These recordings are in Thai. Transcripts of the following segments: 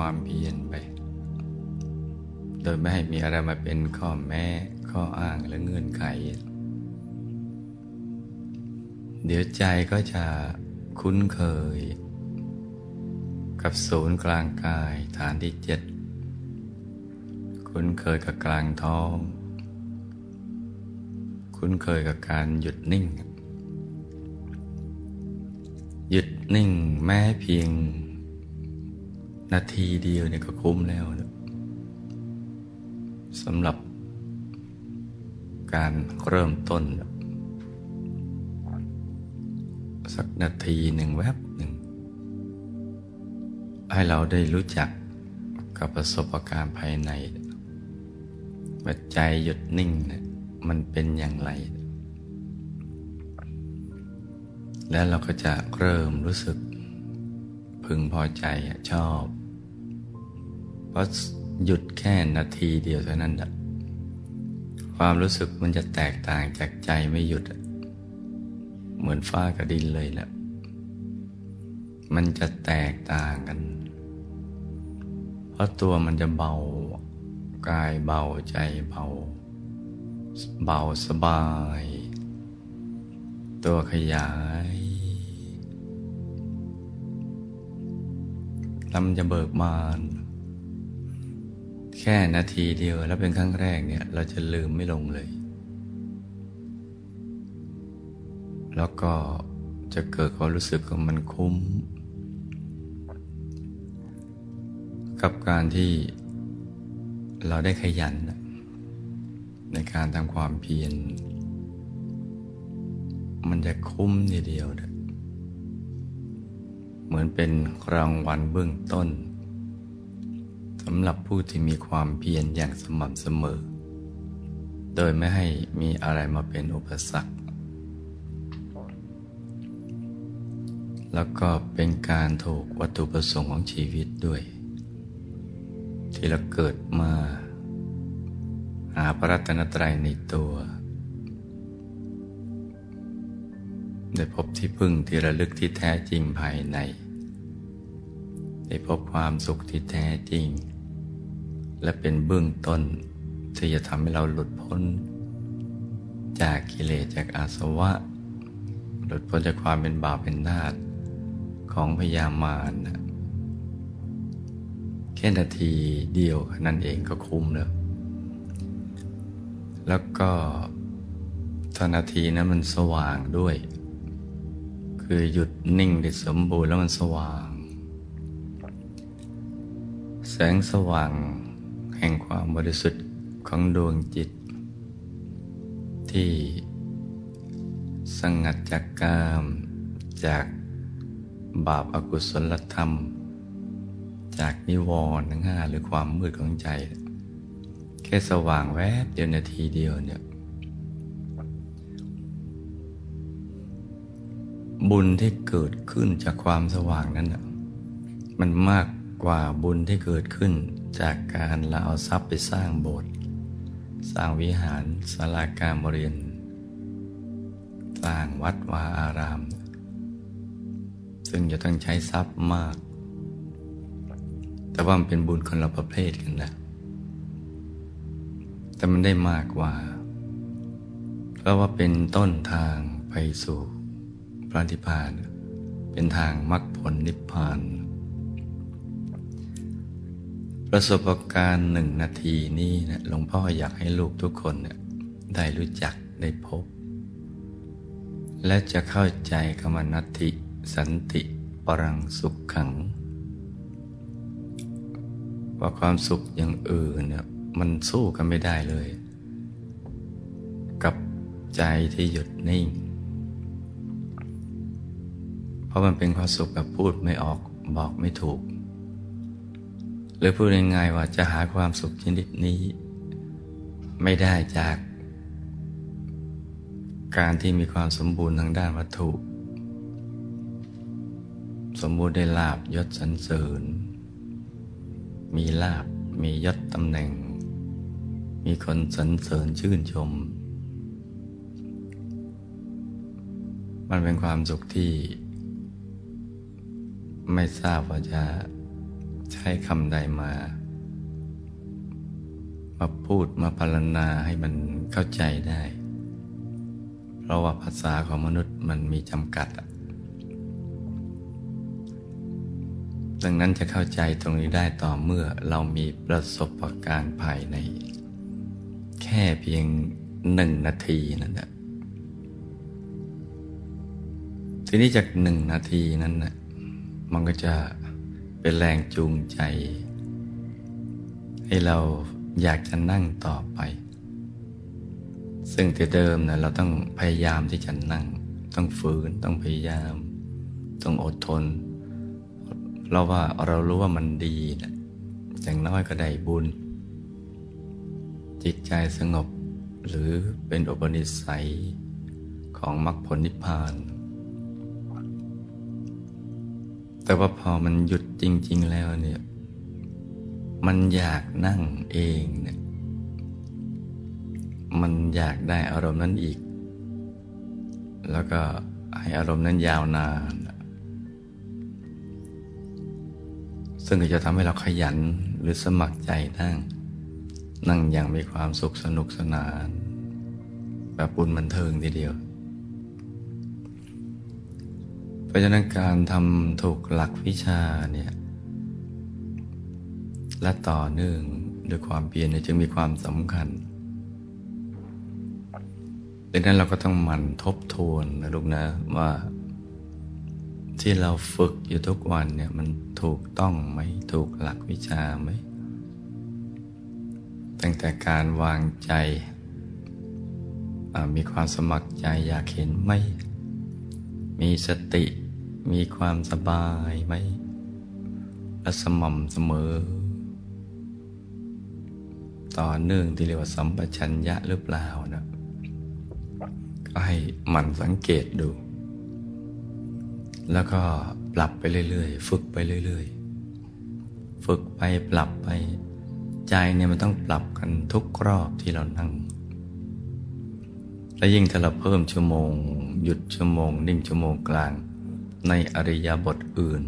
ความเพียรไป โดยไม่ให้มีอะไรมาเป็นข้อแม้ ข้ออ้างและเงื่อนไข เดี๋ยวใจก็จะคุ้นเคย กับศูนย์กลางกายฐานที่เจ็ด คุ้นเคยกับกลางท้อง คุ้นเคยกับการหยุดนิ่ง หยุดนิ่งแม้เพียง นาทีเดียวเนี่ยก็คุ้มแล้วนะสำหรับการเริ่มต้น สักนาทีหนึ่งแวบหนึ่ง ให้เราได้รู้จักกับประสบการณ์ภายในว่าใจหยุดนิ่งนะมันเป็นอย่างไร แล้วเราก็จะเริ่มรู้สึกพึงพอใจชอบ เพราะหยุดแค่นาทีเดียวเท่านั้นแหละความรู้สึกมันจะแตกต่างจากใจไม่หยุด เหมือนฟ้ากับดินเลยแหละมันจะแตกต่างกัน เพราะตัวมันจะเบากายเบาใจเบา เบาสบาย ตัวขยายแล้วมันจะเบิกบาน แค่นาทีเดียวแล้วเป็นครั้งแรกเนี่ย เราจะลืมไม่ลงเลย แล้วก็จะเกิดความรู้สึกของมันคุ้ม กับการที่เราได้ขยัน ในการทำความเพียรมันจะคุ้มทีเดียว เหมือนเป็นรางวัลเบื้องต้น สำหรับผู้ที่มีความเพียรอย่างสม่ำเสมอ โดยไม่ให้มีอะไรมาเป็นอุปสรรค แล้วก็เป็นการถูกวัตถุประสงค์ของชีวิตด้วย ที่เราเกิดมา หาพระรัตนตรัยในตัว ได้พบที่พึ่งที่ระลึกที่แท้จริงภายในได้พบความสุขที่แท้จริง และเป็นเบื้องต้นที่จะทำให้เราหลุดพ้น จากกิเลสจากอาสวะ หลุดพ้นจากความเป็นบาปเป็นนาฏของพยามารแค่นาทีเดียวนั่นเองก็คุ้มแล้ว แล้วก็ตอนนาทีนั้นมันสว่างด้วย คือหยุดนิ่งได้สมบูรณ์แล้วมันสว่าง แสงสว่าง แห่งความบริสุทธิ์ของดวงจิต ที่สงัดจากกามจากบาปอากุศลธรรม จากนิวรณ์ทั้งห้าหรือความมืดของใจ แค่สว่างแวบเดียวนาทีเดียวเนี่ยบุญที่เกิดขึ้นจากความสว่างนั้นมันมากกว่าบุญที่เกิดขึ้น จากการเราเอาทรัพย์ไปสร้างโบสถ์สร้างวิหารศาลาการบริเรียน สร้างวัดวาอาราม ซึ่งจะต้องใช้ทรัพย์มาก แต่ว่ามันเป็นบุญคนละประเภทกันนะแต่มันได้มากกว่า เพราะว่าเป็นต้นทางไปสู่พระนิพพาน เป็นทางมรรคผลนิพพาน ประสบการณ์หนึ่งนาทีนี้นะหลวงพ่ออยากให้ลูกทุกคนนะได้รู้จักได้พบ และจะเข้าใจคำนัตติสันติปรังสุขขัง ว่าความสุขอย่างอื่นเนี่ยมันสู้กันไม่ได้เลย กับใจที่หยุดนิ่ง เพราะมันเป็นความสุขแบบพูดไม่ออกบอกไม่ถูก หรือพูดง่ายๆว่าจะหาความสุขชนิดนี้ ไม่ได้จาก การที่มีความสมบูรณ์ทางด้านวัตถุ สมบูรณ์ได้ลาบยศสรรเสริญ มีลาบมียศตำแหน่ง มีคนสรรเสริญชื่นชม มันเป็นความสุขที่ ไม่ทราบว่าจะ ใช้คำใดมา มาพูดมาพรรณนาให้มันเข้าใจได้ เพราะว่าภาษาของมนุษย์มันมีจำกัด ดังนั้นจะเข้าใจตรงนี้ได้ต่อเมื่อเรามีประสบการณ์ภายใน แค่เพียงหนึ่งนาทีนั่นแหละทีนี้จากหนึ่งนาทีนั้นนะมันก็จะ เป็นแรงจูงใจ ให้เราอยากจะนั่งต่อไป ซึ่งแต่เดิมนะเราต้องพยายามที่จะนั่ง ต้องฝืนต้องพยายาม ต้องอดทน เราว่าเรารู้ว่ามันดีนะอย่างน้อยก็ได้บุญ จิตใจสงบหรือเป็นอุปนิสัยของมรรคผลนิพพาน แต่ว่าพอมันหยุดจริง ๆ แล้วเนี่ย มันอยากนั่งเองเนี่ย มันอยากได้อารมณ์นั้นอีก แล้วก็ให้อารมณ์นั้นยาวนาน ซึ่งจะทำให้เราขยันหรือสมัครใจนั่ง นั่งอย่างมีความสุขสนุกสนาน แบบบุญบันเทิงทีเดียว ราะฉะนั้นการทำถูกหลักวิชาเนี่ยและต่อเนื่องด้วยความเพียรจึงมีความสำคัญดังนั้นเราก็ต้องหมั่นทบทวนนะลูกนะว่า ที่เราฝึกอยู่ทุกวันเนี่ยมันถูกต้องไหมถูกหลักวิชาไหมตั้งแต่การวางใจ มีความสมัครใจอยากเห็นไหมมีสติ มีความสบายไหมและสม่ำเสมอ ต่อเนื่องที่เรียกว่าสัมปชัญญะหรือเปล่านะก็ให้มันสังเกตดู แล้วก็ปรับไปเรื่อยๆ ฝึกไปเรื่อยๆ ฝึกไปปรับไป ใจเนี่ยมันต้องปรับกันทุกรอบที่เรานั่ง และยิ่งถ้าเราเพิ่มชั่วโมง หยุดชั่วโมง นิ่งชั่วโมงกลาง ในอริยบทอื่น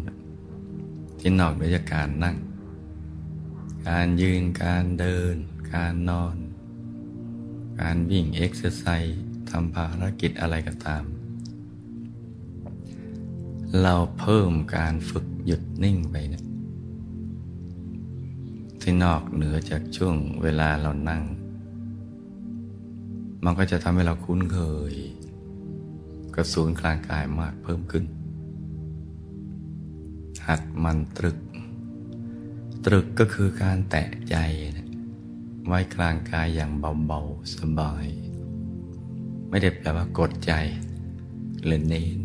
ที่นอกเหนือจากการนั่ง การยืนการเดิน การนอน การวิ่งเอ็กซ์ไซส์ทำภารกิจอะไรก็ตาม เราเพิ่มการฝึกหยุดนิ่งไปเนะที่นอกเหนือจากช่วงเวลาเรานั่ง มันก็จะทำให้เราคุ้นเคยกับศูนกลางกายมากเพิ่มขึ้น หัดมันตรึก ตรึกก็คือการแตะใจนะไว้กลางกายอย่างเบาๆ สบาย ไม่ได้แปลว่ากดใจหรือเน้น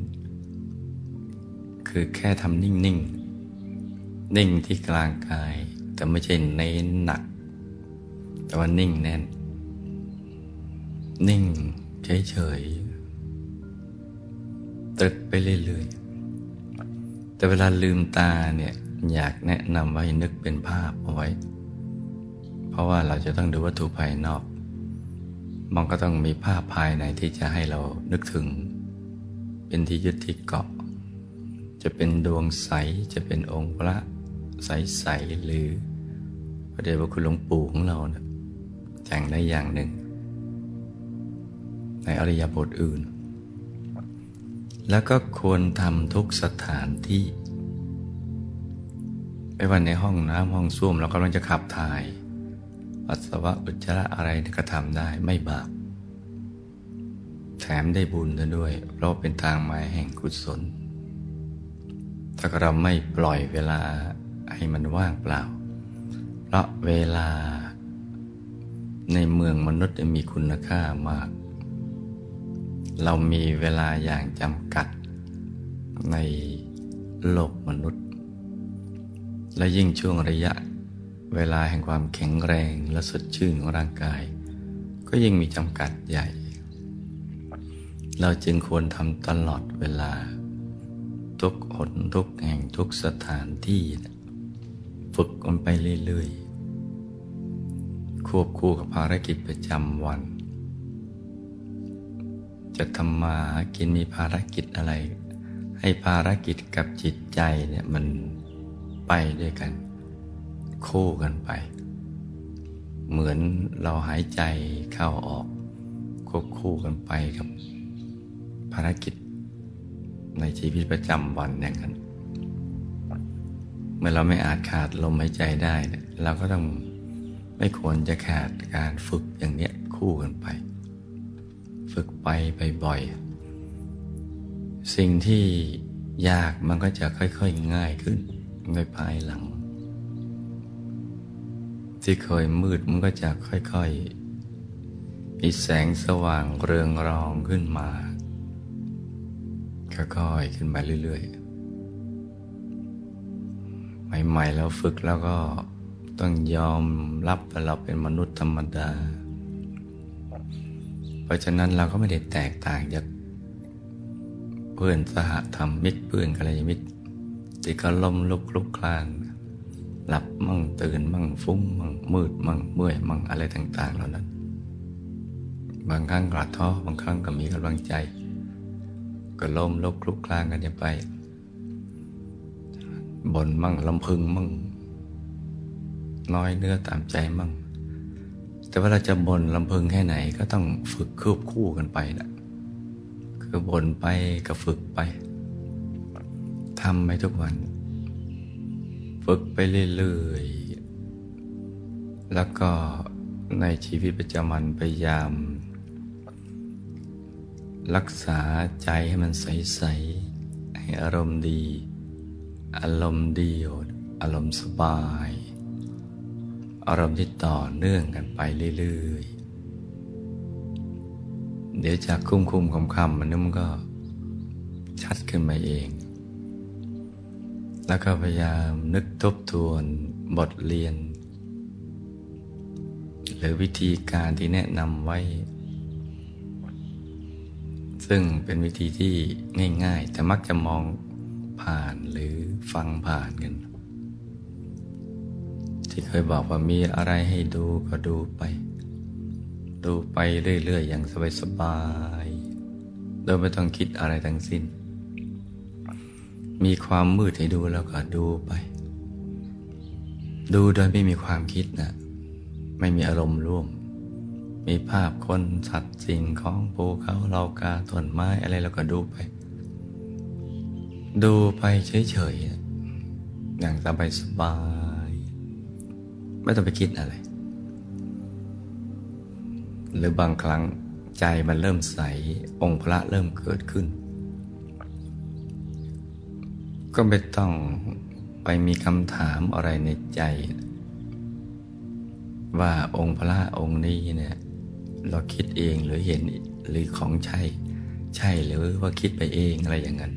คือแค่ทำนิ่งๆนนิ่งที่กลางกาย แต่ไม่ใช่เน้นหนัก แต่ว่านิ่งแน่น นิ่งเฉยๆ ตรึกไปเรื่อยๆ แต่เวลาลืมตาเนี่ยอยากแนะนำว่าให้นึกเป็นภาพเอาไว้ เพราะว่าเราจะต้องดูวัตถุภายนอก มันก็ต้องมีภาพภายในที่จะให้เรานึกถึง เป็นที่ยึดที่เกาะ จะเป็นดวงใสจะเป็นองค์พระใสๆหรือพระเดชพระคุณหลวงปู่ของเราเนะแต่งได้อย่างหนึ่ง ในอริยบทอื่น แล้วก็ควรทำทุกสถานที่ ไม่ว่าในห้องน้ำห้องส้วมเรากำลังจะขับถ่ายปัสสาวะอุจจาระอะไรก็ทำได้ไม่บาปแถมได้บุญด้วย เพราะเป็นทางมาแห่งกุศล ถ้าเราไม่ปล่อยเวลาให้มันว่างเปล่า เพราะเวลาในเมืองมนุษย์มีคุณค่ามาก เรามีเวลาอย่างจำกัดในโลกมนุษย์ และยิ่งช่วงระยะเวลาแห่งความแข็งแรงและสดชื่นของร่างกาย ก็ยิ่งมีจำกัดใหญ่ เราจึงควรทำตลอดเวลา ทุกหนทุกแห่งทุกสถานที่ ฝึกมันไปเรื่อยๆ ควบคู่กับภารกิจประจำวัน จะทำมากินมีภารกิจอะไร ให้ภารกิจกับจิตใจเนี่ยมันไปด้วยกัน คู่กันไป เหมือนเราหายใจเข้าออกควบคู่กันไปกับภารกิจในชีวิตประจำวันอย่างนั้น เมื่อเราไม่อาจขาดลมหายใจได้ เราก็ต้องไม่ควรจะขาดการฝึกอย่างเนี้ยคู่กันไป ฝึกไปบ่อยๆ สิ่งที่ยากมันก็จะค่อยๆง่ายขึ้นในภายหลัง ที่เคยมืดมันก็จะค่อยๆ มีแสงสว่างเรืองรองขึ้นมาค่อยๆขึ้นมาเรื่อยๆ ใหม่ๆแล้วฝึกแล้วก็ต้องยอมรับว่าเราเป็นมนุษย์ธรรมดา เพราะฉะนั้นเราก็ไม่ได้แตกต่างจากเพื่อนสหธรรมมิตรเพื่อนกัลยาณมิตรที่เขาล้มลุกลุกคลาน หลับมั่งตื่นมั่งฟุ้งมั่งมืดมั่งเมื่อยมั่งอะไรต่าง ๆ เหล่านั้น บางครั้งกระท้อบางครั้งก็มีกำลังใจ ก็ล้มลุกลุกคลานกันไปบ่นมั่งลำพึงมั่งน้อยเนื้อตามใจมั่ง แต่ว่าเราจะบ่นลำพึงแค่ไหนก็ต้องฝึกควบคู่กันไปนะคือบ่นไปกับฝึกไปทำไปทุกวัน ฝึกไปเรื่อยๆ แล้วก็ในชีวิตประจำวันพยายาม รักษาใจให้มันใส ๆ ให้อารมณ์ดี อารมณ์ดีอารมณ์สบาย อารมณ์ที่ต่อเนื่องกันไปเรื่อยๆ เดี๋ยวจากคุ้มคุ้มคำคำมันนึมันก็ชัดขึ้นมาเอง แล้วก็พยายามนึกทบทวนบทเรียน หรือวิธีการที่แนะนำไว้ ซึ่งเป็นวิธีที่ง่าย ๆ แต่มักจะมองผ่านหรือฟังผ่านกัน ที่เคยบอกว่ามีอะไรให้ดูก็ดูไป ดูไปเรื่อย ๆ อย่างสบายๆโดยไม่ต้องคิดอะไรทั้งสิ้น มีความมืดให้ดูแล้วก็ดูไป ดูโดยไม่มีความคิดนะไม่มีอารมณ์ร่วม มีภาพคนสัตว์สิ่งของภูเขาเรากาต้นไม้อะไรแล้วก็ดูไป ดูไปเฉยๆอย่างสบายสบาย ไม่ต้องไปคิดอะไร หรือบางครั้งใจมันเริ่มใส องค์พระเริ่มเกิดขึ้น ก็ไม่ต้องไปมีคำถามอะไรในใจ ว่าองค์พระองค์นี้เนี่ยเราคิดเองหรือเห็นหรือของใช่ ใช่หรือว่าคิดไปเองอะไรอย่างนั้น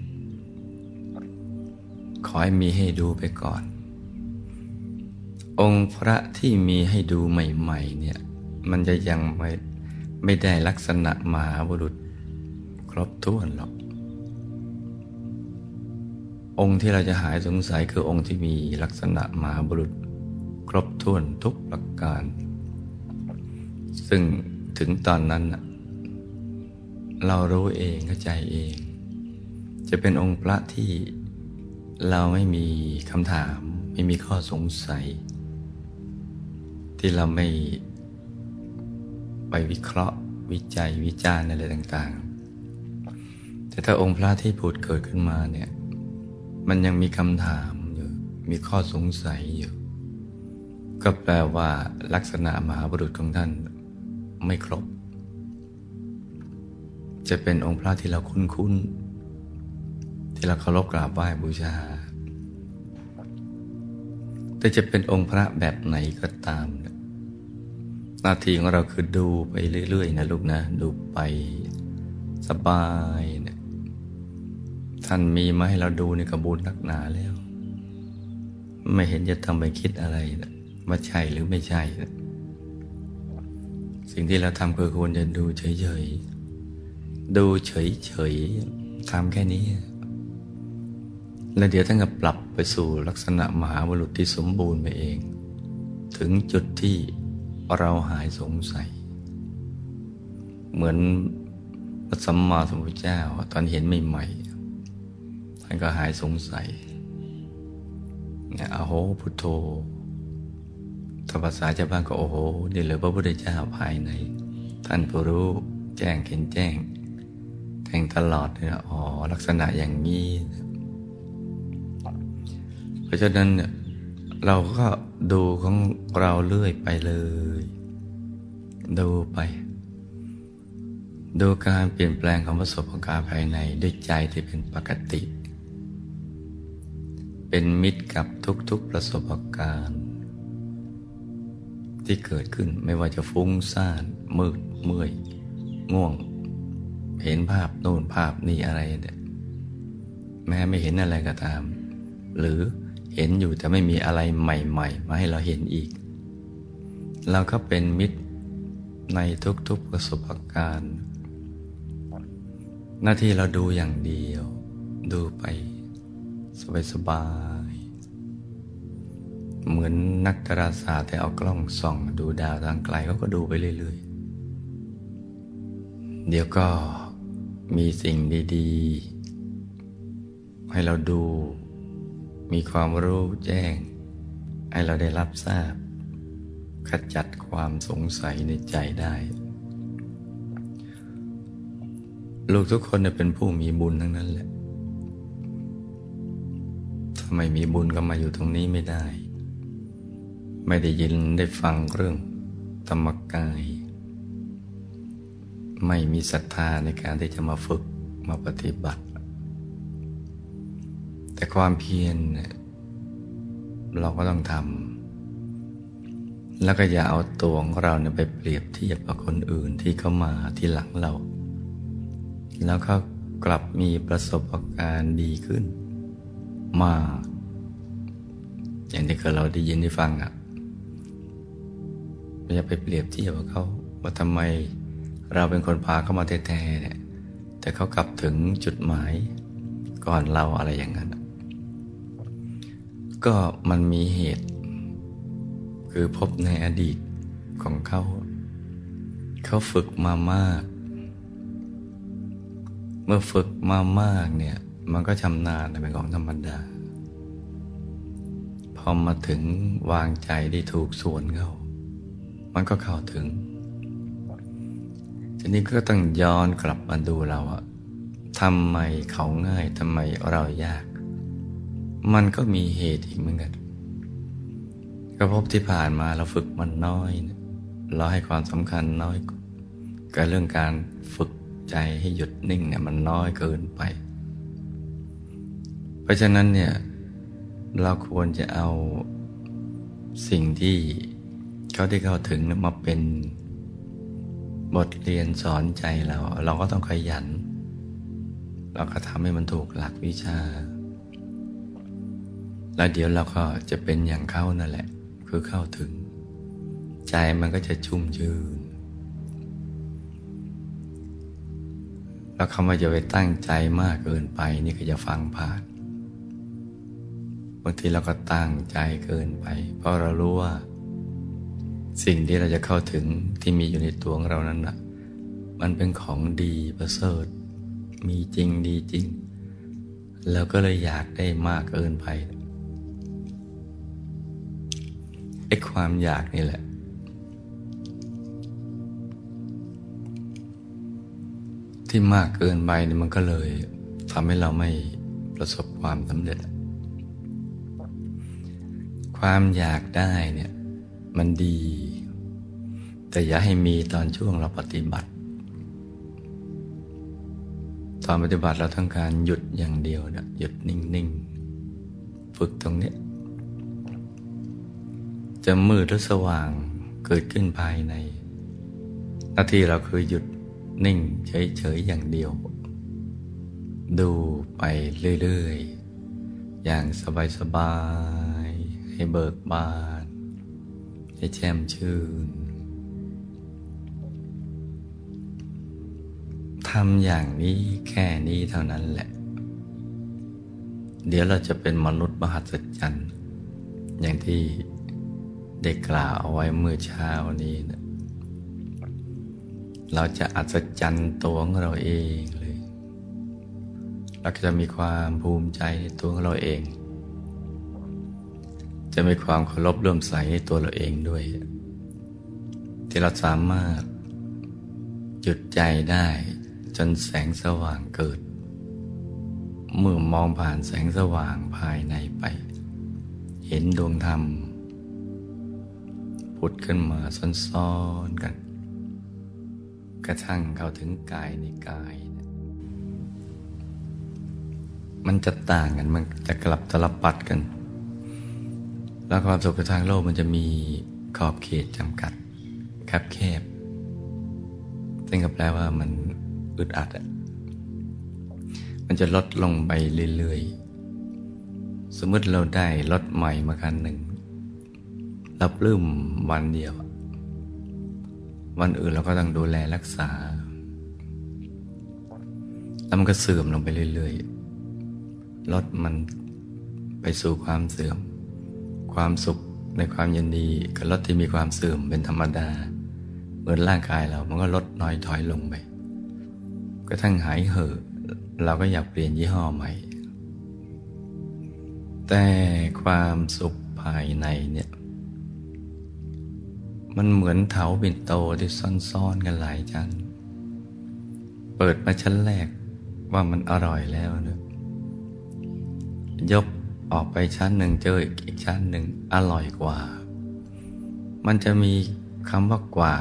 ขอให้มีให้ดูไปก่อน องค์พระที่มีให้ดูใหม่ๆเนี่ยมันจะยังไม่ไม่ได้ลักษณะมหาบุรุษ ครบถ้วนหรอก องค์ที่เราจะหายสงสัยคือองค์ที่มีลักษณะมหาบุรุษ ครบถ้วนทุกประการ ซึ่งถึงตอนนั้น เรารู้เองเข้าใจเอง จะเป็นองค์พระที่เราไม่มีคำถาม ไม่มีข้อสงสัย ที่เราไม่ไปวิเคราะห์วิจัยวิจารณ์อะไรต่างๆ แต่ถ้าองค์พระที่ผุดเกิดขึ้นมาเนี่ย มันยังมีคำถามอยู่มีข้อสงสัยอยู่ ก็แปลว่าลักษณะมหาบุรุษของท่านไม่ครบ จะเป็นองค์พระที่เราคุ้นๆ ที่เราเคารพกราบไหว้บูชา แต่จะเป็นองค์พระแบบไหนก็ตามหน้าที่ของเราคือดูไปเรื่อยๆนะลูกนะ ดูไปสบายนะท่านมีมาให้เราดูในกระบุญนักหนาแล้ว ไม่เห็นจะทำไปคิดอะไรนะว่าใช่หรือไม่ใช่นะสิ่งที่เราทำคือควรจะดูเฉยๆ ดูเฉยๆทำแค่นี้ แล้วเดี๋ยวท่านก็ปรับไปสู่ลักษณะมหาบุรุษที่สมบูรณ์ไปเอง ถึงจุดที่เราหายสงสัย เหมือนพระสัมมาสัมพุทธเจ้าตอนเห็นใหม่ๆท่านก็หายสงสัยอโหพุทโธถ้าภาษาชาวบ้านก็โอ้โห นี่เลยพระพุทธเจ้าภายใน ท่านผู้รู้แจ้งเห็นแจ้งแทงตลอดเนี่ยอ๋อลักษณะอย่างนี้ เพราะฉะนั้นเนี่ยเราก็ดูของเราเรื่อยไปเลย ดูไป ดูการเปลี่ยนแปลงของประสบการณ์ภายในด้วยใจที่เป็นปกติ เป็นมิตรกับทุกๆประสบการณ์ ที่เกิดขึ้นไม่ว่าจะฟุ้งซ่านมืดเมื่อย ง่วง เห็นภาพโน่นภาพนี้อะไรเนี่ยแม้ไม่เห็นอะไรก็ตาม หรือ เห็นอยู่แต่ไม่มีอะไรใหม่ ๆ มาให้เราเห็นอีก เราก็เป็นมิตรในทุกๆประสบการณ์หน้าที่เราดูอย่างเดียว ดูไป สบายๆเหมือนนักดาราศาสตร์ที่เอากล้องส่อง ดูดาวทางไกลเขาก็ดูไปเรื่อยๆ เดี๋ยวก็มีสิ่งดี ๆ ให้เราดู มีความรู้แจ้ง ให้เราได้รับทราบ ขจัดความสงสัยในใจได้ ลูกทุกคนเป็นผู้มีบุญทั้งนั้นแหละถ้าไม่มีบุญก็มาอยู่ตรงนี้ไม่ได้ ไม่ได้ยินได้ฟังเรื่องธรรมกาย ไม่มีศรัทธาในการที่จะมาฝึกมาปฏิบัติ ความเพียรเราก็ต้องทำแล้วก็อย่าเอาตัวของเราเนี่ยไปเปรียบเทียบกับคนอื่นที่เขามาที่หลังเรา แล้วก็กลับมีประสบการณ์ดีขึ้น มาก อย่างที่เคยเราได้ยินได้ฟังอะอย่าไปเปรียบเทียบกับเขาว่าทำไมเราเป็นคนพาเขามาแท้ๆเนี่ยแต่เขากลับถึงจุดหมายก่อนเราอะไรอย่างนั้น ก็มันมีเหตุ คือพบในอดีตของเขา เขาฝึกมามาก เมื่อฝึกมามากเนี่ย มันก็ชำนาญเป็นของธรรมดา พอมาถึงวางใจได้ถูกส่วนเขามันก็เข้าถึง ทีนี้ก็ต้องย้อนกลับมาดูเราอะทำไมเขาง่ายทำไมเรายาก มันก็มีเหตุอีกเหมือนกันกระพบที่ผ่านมาเราฝึกมันน้อยเราให้ความสำคัญน้อยกับเรื่องการฝึกใจให้หยุดนิ่งเนี่ยมันน้อยเกินไป เพราะฉะนั้นเนี่ยเราควรจะเอาสิ่งที่เขาได้เข้าถึงมาเป็นบทเรียนสอนใจเรา เราก็ต้องขยัน เราก็ทำให้มันถูกหลักวิชา แล้วเดี๋ยวเราก็จะเป็นอย่างเขานั่นแหละ คือเข้าถึง ใจมันก็จะชุ่มชื่นแล้วคำว่าจะไปตั้งใจมากเกินไป นี่ก็จะฟังผ่านบางทีเราก็ตั้งใจเกินไป เพราะเรารู้ว่า สิ่งที่เราจะเข้าถึงที่มีอยู่ในตัวของเรานั้นนะมันเป็นของดีประเสริฐ มีจริงดีจริงแล้วก็เลยอยากได้มากเกินไป ไอ้ความอยากนี่แหละ ที่มากเกินไปนี่มันก็เลยทำให้เราไม่ประสบความสำเร็จ ความอยากได้เนี่ยมันดี แต่อย่าให้มีตอนช่วงเราปฏิบัติ ตอนปฏิบัติเราต้องการหยุดอย่างเดียวนะหยุดนิ่ง ๆ ฝึกตรงนี้ จะมืดหรือสว่างเกิดขึ้นภายใน หน้าที่เราคือหยุดนิ่งเฉยๆอย่างเดียว ดูไปเรื่อยๆ อย่างสบายๆ ให้เบิกบาน ให้แช่มชื่นทำอย่างนี้แค่นี้เท่านั้นแหละ เดี๋ยวเราจะเป็นมนุษย์มหัศจรรย์อย่างที่ ได้กล่าวเอาไว้เมื่อเช้านี้นะเราจะอัศจรรย์ตัวของเราเองเลย เราจะมีความภูมิใจในตัวของเราเอง จะมีความเคารพเลื่อมใสในตัวเราเองด้วย ที่เราสามารถหยุดใจได้จนแสงสว่างเกิด เมื่อมองผ่านแสงสว่างภายในไป เห็นดวงธรรม ผุดขึ้นมาซ้อนๆกัน กระทั่งเข้าถึงกายในกาย มันจะต่างกันมันจะกลับตลปัดกัน แล้วความสุขทางโลกมันจะมีขอบเขตจำกัดคับแคบซึ่งก็แปลว่ามันอึดอัดอะมันจะลดลงไปเรื่อยๆ สมมติเราได้รถใหม่มาคันหนึ่ง เราปลื้มวันเดียว วันอื่นเราก็ต้องดูแลรักษา แล้วมันก็เสื่อมลงไปเรื่อยๆรถมันไปสู่ความเสื่อม ความสุขในความยินดีกับรถที่มีความเสื่อมเป็นธรรมดา เหมือนร่างกายเรา มันก็ลดน้อยถอยลงไปก็ทั้งหายเห่อเราก็อยากเปลี่ยนยี่ห้อใหม่ แต่ความสุขภายในเนี่ย มันเหมือนเถาปิ่นโตที่ซ่อนๆกันหลายชั้น เปิดมาชั้นแรกว่ามันอร่อยแล้วนะยกออกไปชั้นหนึ่งเจออีกชั้นหนึ่งอร่อยกว่า มันจะมีคำว่ากว่า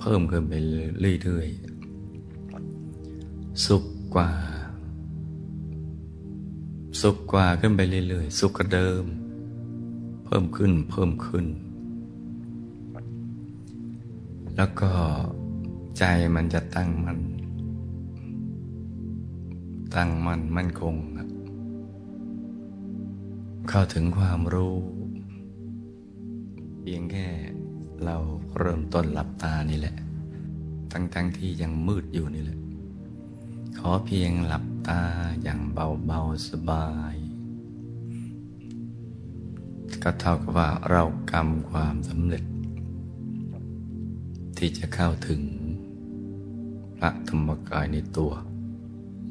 เพิ่มขึ้นไปเรื่อยๆ สุขกว่า สุขกว่าขึ้นไปเรื่อยๆ สุขกเดิม เพิ่มขึ้นเพิ่มขึ้น แล้วก็ใจมันจะตั้งมัน่น ตั้งมั่นมั่นคงครับเข้าถึงความรู้ เพียงแค่เราเริ่มต้นหลับตานี่แหละ ทั้งทั้งที่ยังมืดอยู่นี่แหละ ขอเพียงหลับตาอย่างเบาๆสบาย ก็เท่ากับว่าเรากำความสำเร็จ ที่จะเข้าถึง พระธรรมกายในตัว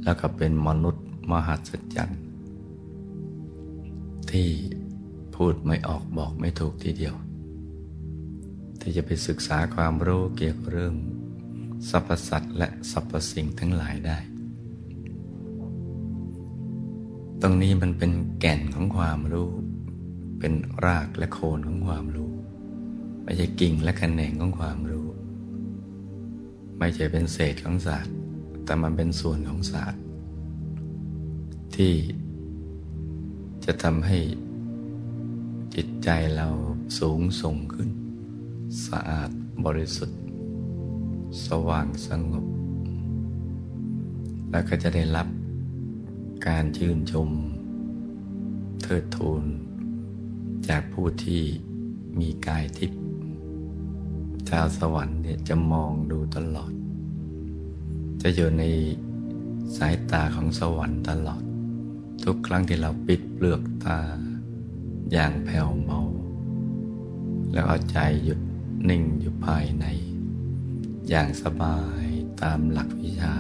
แล้วก็เป็นมนุษย์มหัศจรรย์ที่พูดไม่ออกบอกไม่ถูกทีเดียว ที่จะไปศึกษาความรู้เกี่ยวกับเรื่องสรรพสัตว์และสรรพสิ่งทั้งหลายได้ ตรงนี้มันเป็นแก่นของความรู้ เป็นรากและโคนของความรู้ไม่ใช่กิ่งและแขนงของความรู้ ไม่ใช่เป็นเศษของศาสตร์ แต่มันเป็นส่วนของศาสตร์ ที่จะทำให้จิตใจเราสูงส่งขึ้น สะอาดบริสุทธิ์ สว่างสงบ แล้วก็จะได้รับการชื่นชม เทิดทูน จากผู้ที่มีกายทิพย์ ชาวสวรรค์เนี่ยจะมองดูตลอด จะอยู่ในสายตาของสวรรค์ตลอด ทุกครั้งที่เราปิดเปลือกตา อย่างแผ่วเบาแล้วเอาใจหยุดนิ่งอยู่ภายใน อย่างสบายตามหลักวิชา